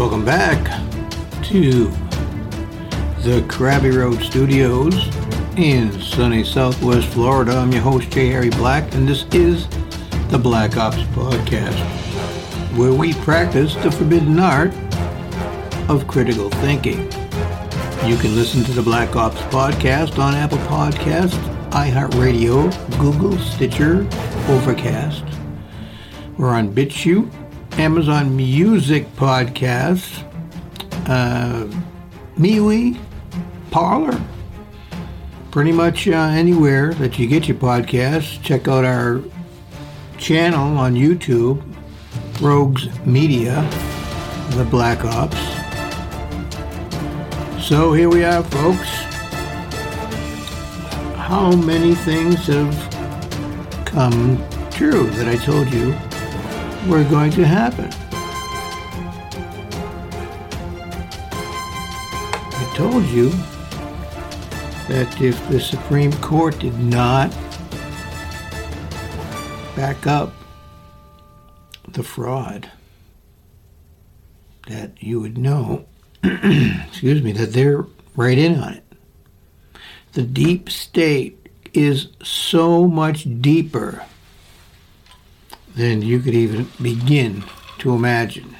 Welcome back to the Krabby Road Studios in sunny Southwest Florida. I'm your host, J. Harry Black, and this is the Black Ops Podcast, where we practice the forbidden art of critical thinking. You can listen to the Black Ops Podcast on Apple Podcasts, iHeartRadio, Google, Stitcher, Overcast. We're on BitChute, Amazon Music Podcasts, uh, MeWe, Parler, pretty much uh, anywhere that you get your podcasts. Check out our channel on YouTube, Rogues Media, The Black Ops. So here we are, folks. How many things have come true that I told you were going to happen? I told you that if the Supreme Court did not back up the fraud, that you would know, excuse me, that they're right in on it. The deep state is so much deeper than you could even begin to imagine.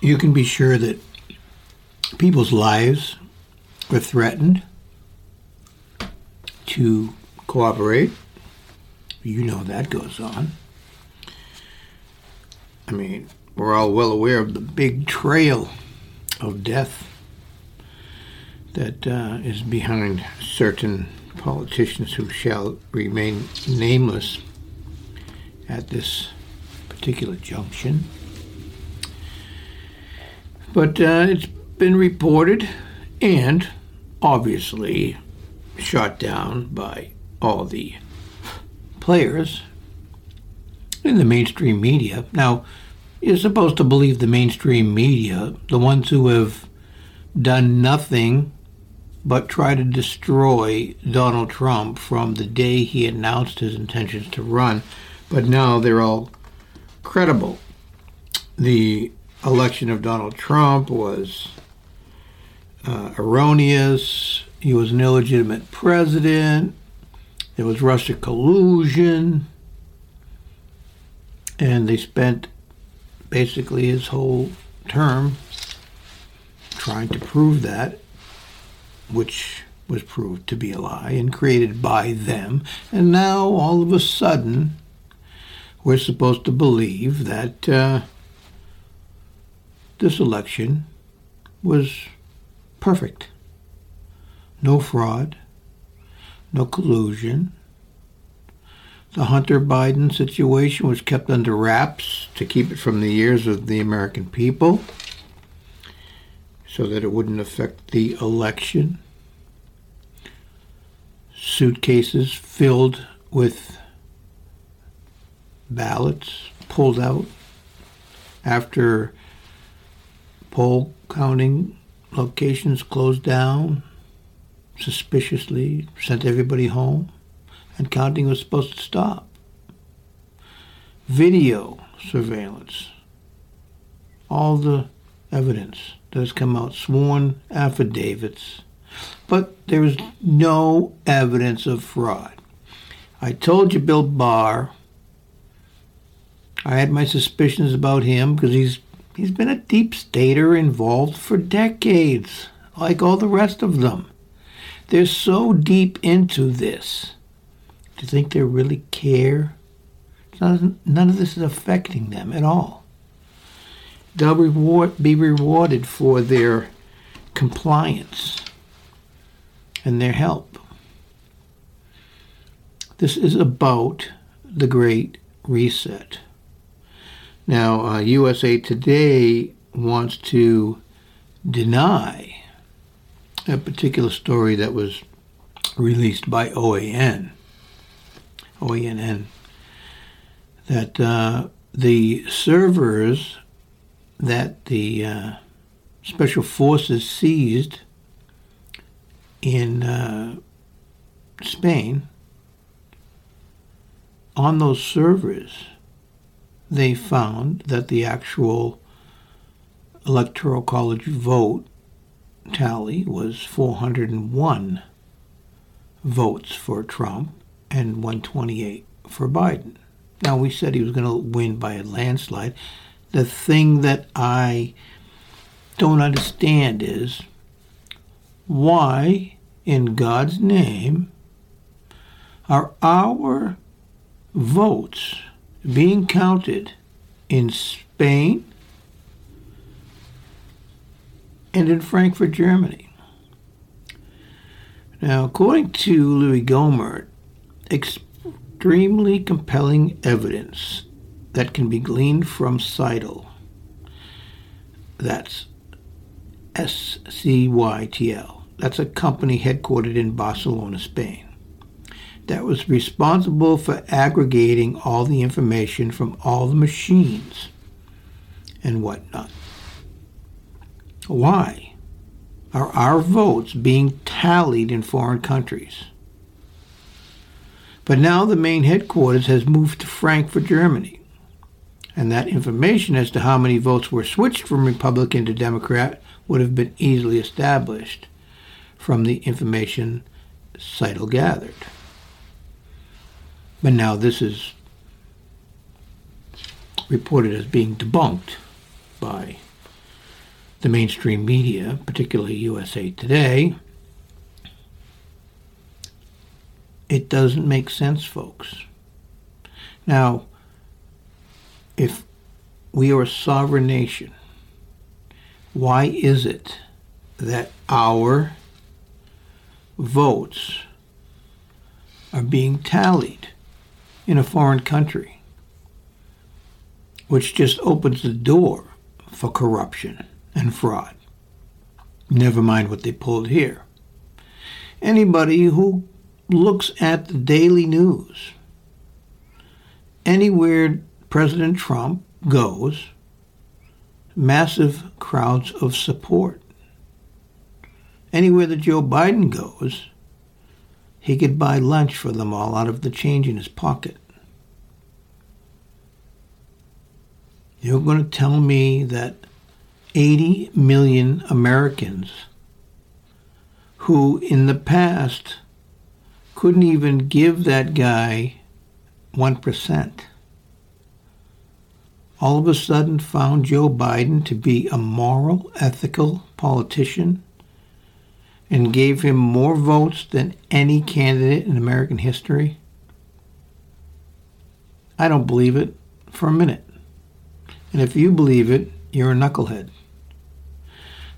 You can be sure that people's lives are threatened to cooperate. You know that goes on. I mean, we're all well aware of the big trail of death that uh, is behind certain politicians who shall remain nameless at this particular junction. But uh, it's been reported and obviously shot down by all the players in the mainstream media. Now, you're supposed to believe the mainstream media, the ones who have done nothing but try to destroy Donald Trump from the day he announced his intentions to run, but now they're all credible. The election of Donald Trump was uh, erroneous. He was an illegitimate president. There was Russia collusion. And they spent basically his whole term trying to prove that, which was proved to be a lie and created by them. And now, all of a sudden, we're supposed to believe that uh, this election was perfect. No fraud, no collusion. The Hunter Biden situation was kept under wraps to keep it from the ears of the American people so that it wouldn't affect the election. Suitcases filled with ballots pulled out after poll counting locations closed down suspiciously, sent everybody home, and counting was supposed to stop. Video surveillance, all the evidence has come out, sworn affidavits, but there is no evidence of fraud. I told you Bill Barr. I had my suspicions about him because he's he's been a deep stater involved for decades, like all the rest of them. They're so deep into this. Do you think they really care? None of this is affecting them at all. They'll reward, be rewarded for their compliance and their help. This is about the Great Reset. Now, uh, USA Today wants to deny a particular story that was released by OAN, OANN, that uh, the servers that the uh, special forces seized in uh, Spain on those servers, they found that the actual electoral college vote tally was 401 votes for Trump and 128 for Biden. Now, we said he was going to win by a landslide. The thing that I don't understand is why, in God's name, are our votes being counted in Spain and in Frankfurt, Germany? Now, according to Louis Gohmert, extremely compelling evidence that can be gleaned from Scytl, that's S C Y T L, that's a company headquartered in Barcelona, Spain, that was responsible for aggregating all the information from all the machines and whatnot. Why are our votes being tallied in foreign countries? But now the main headquarters has moved to Frankfurt, Germany. And that information as to how many votes were switched from Republican to Democrat would have been easily established from the information Scytl gathered. But now this is reported as being debunked by the mainstream media, particularly USA Today. It doesn't make sense, folks. Now, if we are a sovereign nation, why is it that our votes are being tallied in a foreign country, which just opens the door for corruption and fraud? Never mind what they pulled here. Anybody who looks at the daily news, anywhere President Trump goes, massive crowds of support. Anywhere that Joe Biden goes, he could buy lunch for them all out of the change in his pocket. You're going to tell me that 80 million Americans who in the past couldn't even give that guy 1% all of a sudden found Joe Biden to be a moral, ethical politician and gave him more votes than any candidate in American history? I don't believe it for a minute. And if you believe it, you're a knucklehead.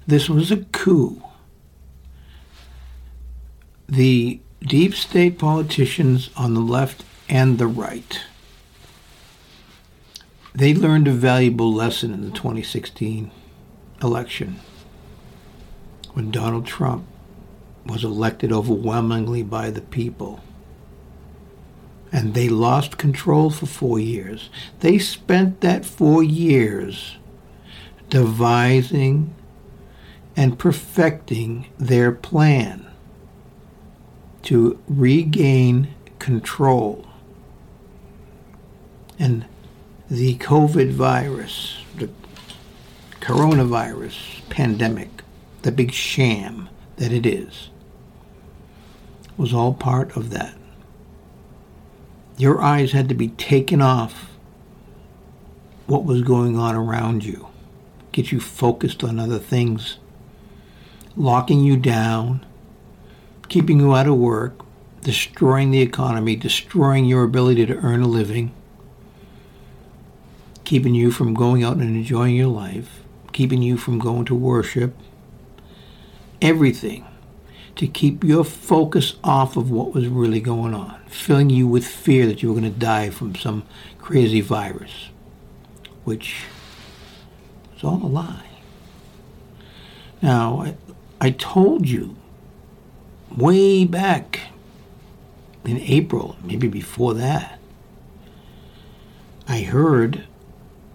This was a coup. The deep state politicians on the left and the right they learned a valuable lesson in the 2016 election when Donald Trump was elected overwhelmingly by the people. And they lost control for four years. They spent that four years devising and perfecting their plan to regain control. And the COVID virus, the coronavirus pandemic, the big sham that it is, was all part of that. Your eyes had to be taken off what was going on around you, get you focused on other things, locking you down, keeping you out of work, destroying the economy, destroying your ability to earn a living keeping you from going out and enjoying your life, keeping you from going to worship, everything to keep your focus off of what was really going on, filling you with fear that you were going to die from some crazy virus, which is all a lie. Now, I, I told you way back in April, maybe before that, I heard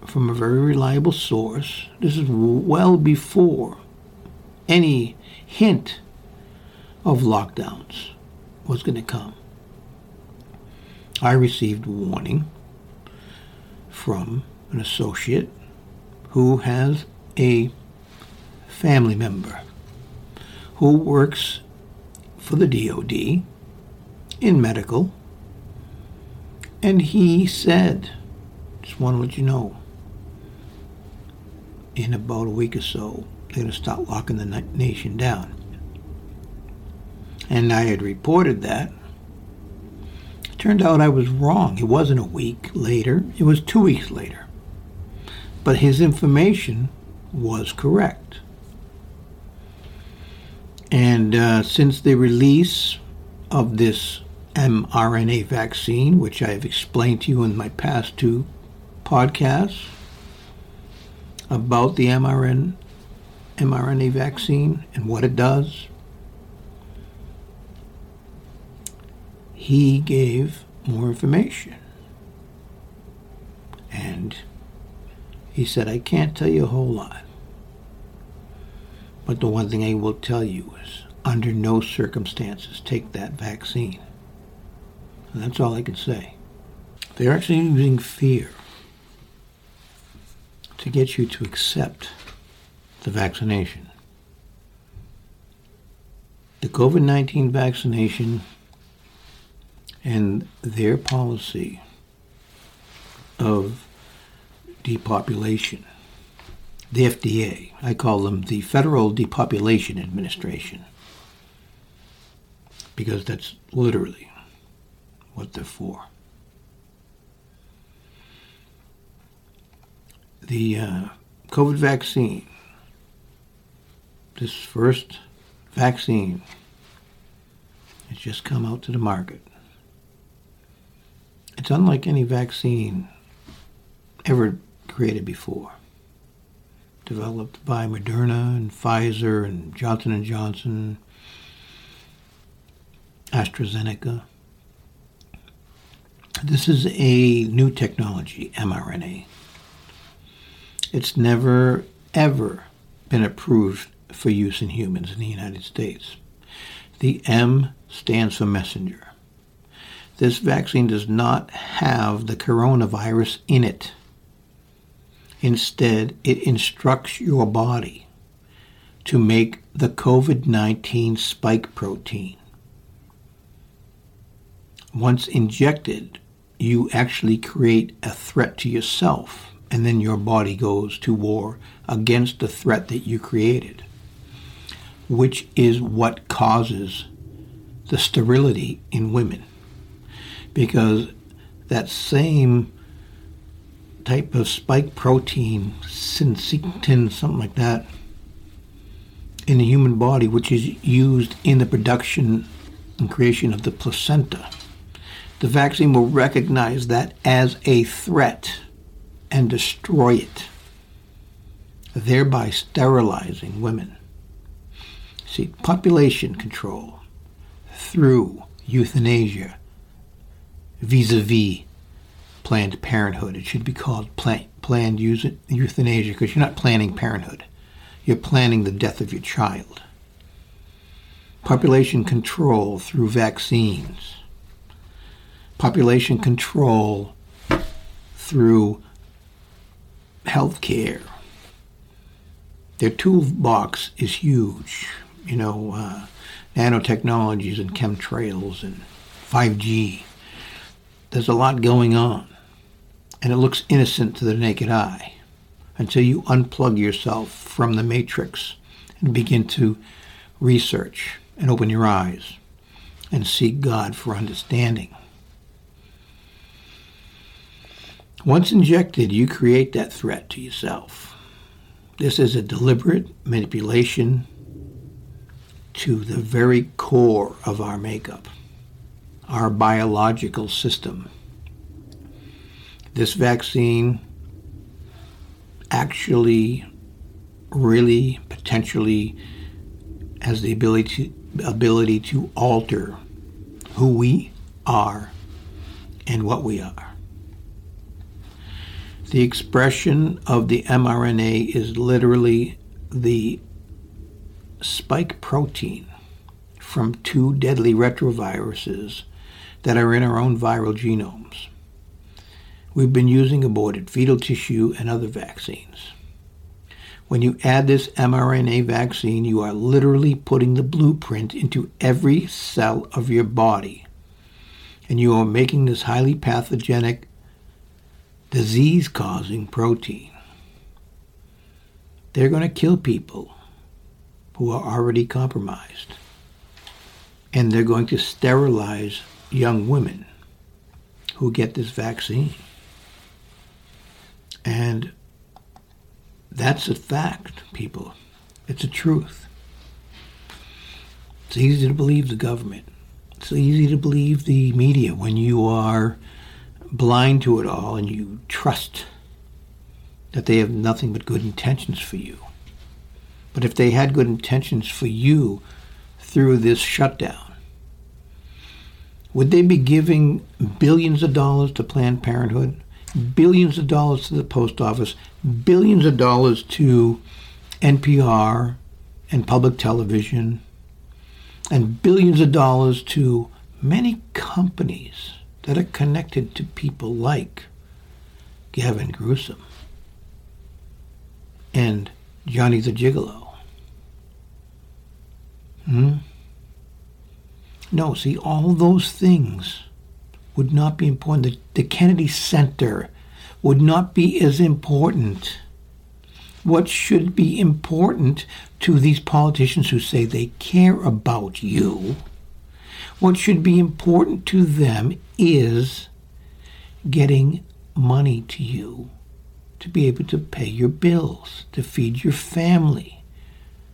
from a very reliable source. This is well before any hint of lockdowns was going to come. I received warning from an associate who has a family member who works for the DOD in medical. And he said, just want to let you know, in about a week or so, they're going to start locking the nation down. And I had reported that. It turned out I was wrong. It wasn't a week later, it was two weeks later. But his information was correct. And uh, since the release of this mRNA vaccine, which I have explained to you in my past two podcasts about the mRNA, mRNA vaccine and what it does, he gave more information. And he said, I can't tell you a whole lot. But the one thing I will tell you is under no circumstances take that vaccine. And that's all I can say. They're actually using fear to get you to accept the vaccination. The COVID 19 vaccination and their policy of depopulation the FDA. I call them the Federal Depopulation Administration because that's literally what they're for. The uh, COVID vaccine, this first vaccine, has just come out to the market. It's unlike any vaccine ever created before developed by Moderna and Pfizer and Johnson & Johnson, AstraZeneca. This is a new technology, mRNA. It's never, ever been approved for use in humans in the United States. The M stands for messenger. This vaccine does not have the coronavirus in it. Instead, it instructs your body to make the COVID 19 spike protein. Once injected, you actually create a threat to yourself, and then your body goes to war against the threat that you created, which is what causes the sterility in women. Because that same type of spike protein, syncytin, something like that, in the human body, which is used in the production and creation of the placenta. The vaccine will recognize that as a threat and destroy it, thereby sterilizing women. See, population control through euthanasia vis a vis Planned Parenthood. It should be called plan, Planned Euthanasia because you're not planning parenthood. You're planning the death of your child. Population control through vaccines. Population control through health care. Their toolbox is huge. You know, uh, nanotechnologies and chemtrails and 5G. There's a lot going on and it looks innocent to the naked eye until you unplug yourself from the matrix and begin to research and open your eyes and seek God for understanding. Once injected, you create that threat to yourself. This is a deliberate manipulation to the very core of our makeup, our biological system this vaccine actually really potentially has the ability to, ability to alter who we are and what we are. The expression of the mRNA is literally the spike protein from two deadly retroviruses that are in our own viral genomes. We've been using aborted fetal tissue and other vaccines. When you add this mRNA vaccine, you are literally putting the blueprint into every cell of your body. And you are making this highly pathogenic, disease causing protein. They're going to kill people who are already compromised. And they're going to sterilize young women who get this vaccine. And that's a fact, people. It's a truth. It's easy to believe the government. It's easy to believe the media when you are blind to it all and you trust that they have nothing but good intentions for you. But if they had good intentions for you through this shutdown, would they be giving billions of dollars to Planned Parenthood, billions of dollars to the post office, billions of dollars to NPR and public television, and billions of dollars to many companies that are connected to people like Gavin Newsom and Johnny the Gigolo. Hmm? No, see, all those things would not be important. The, the Kennedy Center would not be as important. What should be important to these politicians who say they care about you, what should be important to them is getting money to you to be able to pay your bills, to feed your family,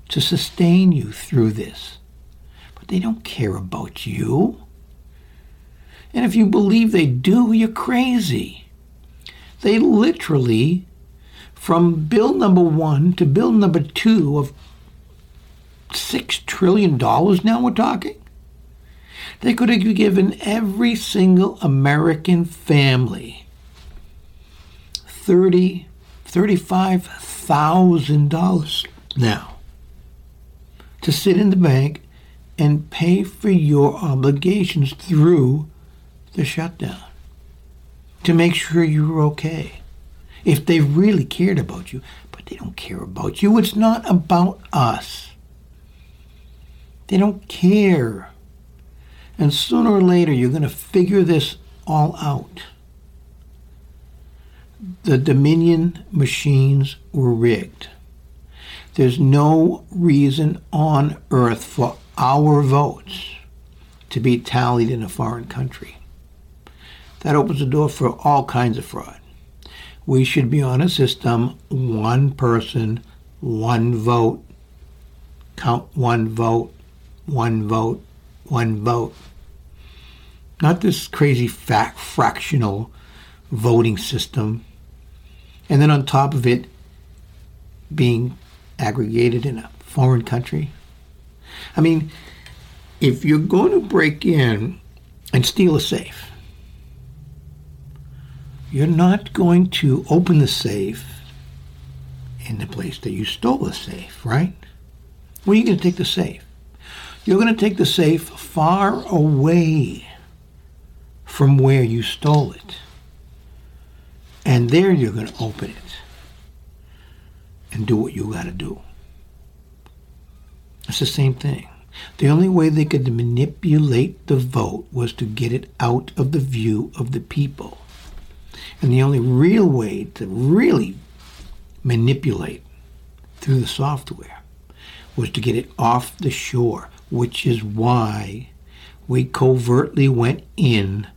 to sustain you through this. But they don't care about you. And if you believe they do, you're crazy. They literally, from bill number one to bill number two of six trillion dollars now we're talking. They could have given every single American family thirty, thirty-five thousand dollars now to sit in the bank and pay for your obligations through the shutdown to make sure you're okay. If they really cared about you, but they don't care about you, it's not about us. They don't care. And sooner or later, you're going to figure this all out. The Dominion machines were rigged. There's no reason on earth for our votes to be tallied in a foreign country. That opens the door for all kinds of fraud. We should be on a system one person, one vote, count one vote, one vote, one vote. Not this crazy fractional voting system. And then on top of it, being aggregated in a foreign country. I mean, if you're going to break in and steal a safe, you're not going to open the safe in the place that you stole the safe, right? Where are you going to take the safe? You're going to take the safe far away from where you stole it. And there you're going to open it and do what you got to do. It's the same thing. The only way they could manipulate the vote was to get it out of the view of the people. And the only real way to really manipulate through the software was to get it off the shore, which is why we covertly went in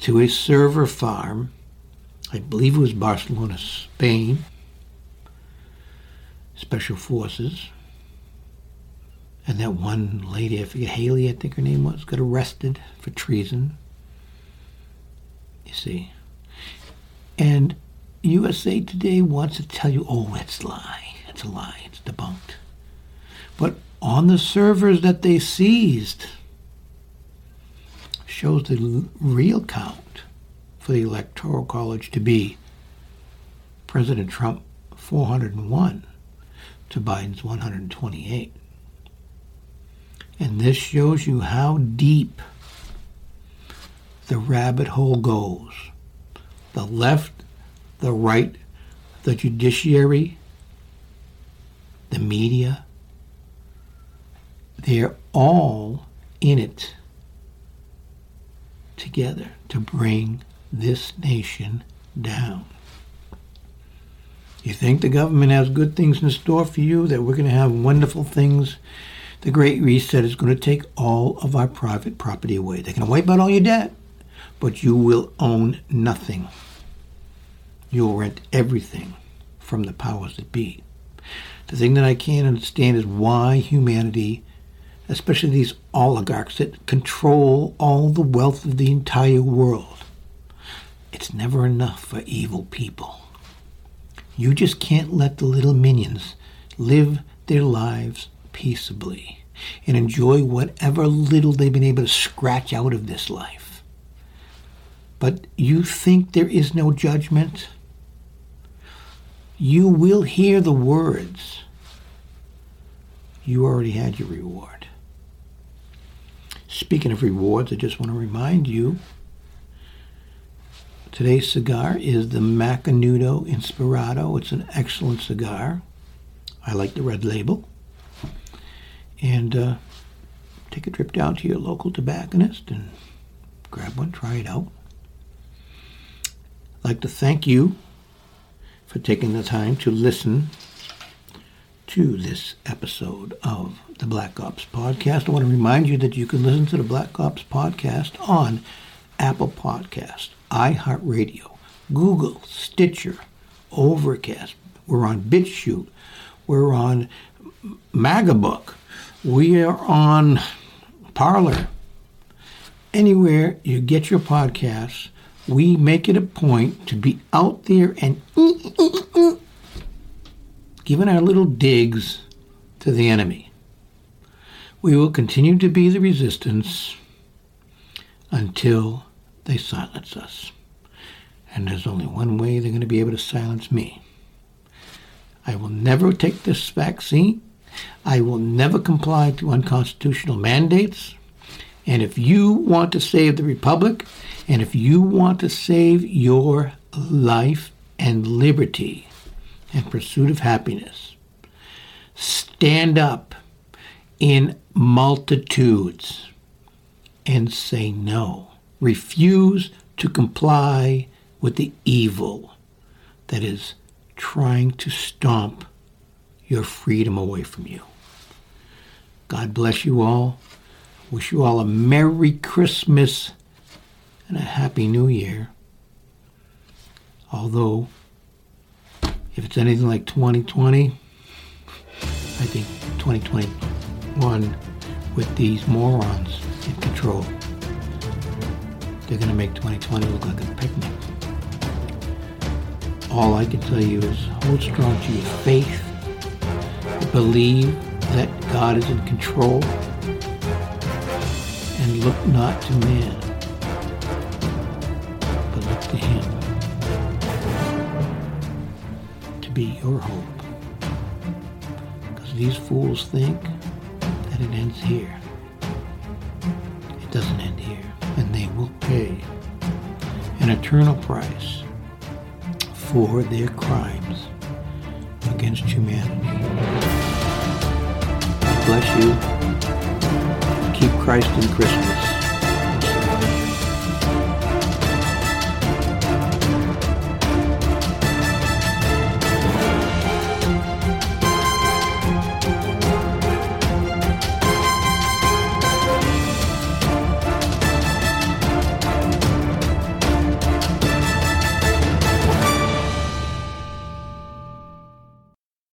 to a server farm, I believe it was Barcelona, Spain, Special Forces, and that one lady, I forget, Haley, I think her name was, got arrested for treason. You see. And USA Today wants to tell you, oh, it's a lie. It's a lie. It's debunked. But on the servers that they seized shows the real count for the Electoral College to be President Trump 401 to Biden's 128. And this shows you how deep the rabbit hole goes. The left, the right, the judiciary, the media, they're all in it together to bring this nation down. You think the government has good things in store for you, that we're going to have wonderful things? The Great Reset is going to take all of our private property away. They're going to wipe out all your debt, but you will own nothing. You'll rent everything from the powers that be. The thing that I can't understand is why humanity, especially these oligarchs that control all the wealth of the entire world, it's never enough for evil people. You just can't let the little minions live their lives peaceably and enjoy whatever little they've been able to scratch out of this life. But you think there is no judgment? You will hear the words. You already had your reward. Speaking of rewards, I just want to remind you Today's cigar is the Macanudo Inspirado. It's an excellent cigar. I like the red label. And uh, take a trip down to your local tobacconist and grab one, try it out. I'd like to thank you for taking the time to listen to this episode of the Black Ops Podcast. I want to remind you that you can listen to the Black Ops Podcast on Apple Podcast, iHeartRadio, Google, Stitcher, Overcast. We're on BitChute. We're on Magabook. We are on Parler. Anywhere you get your podcasts, we make it a point to be out there and giving our little digs to the enemy. We will continue to be the resistance until they silence us. And there's only one way they're going to be able to silence me. I will never take this vaccine. I will never comply to unconstitutional mandates. And if you want to save the Republic, and if you want to save your life and liberty and pursuit of happiness, stand up in multitudes and say no refuse to comply with the evil that is trying to stomp your freedom away from you. God bless you all. Wish you all a Merry Christmas and a Happy New Year. Although, if it's anything like 2020, I think 2021 with these morons in control. They're going to make 2020 look like a picnic. All I can tell you is hold strong to your faith. Believe that God is in control. And look not to man, but look to Him to be your hope. Because these fools think it ends here. It doesn't end here and they will pay an eternal price for their crimes against humanity. Bless you. Keep Christ in Christmas.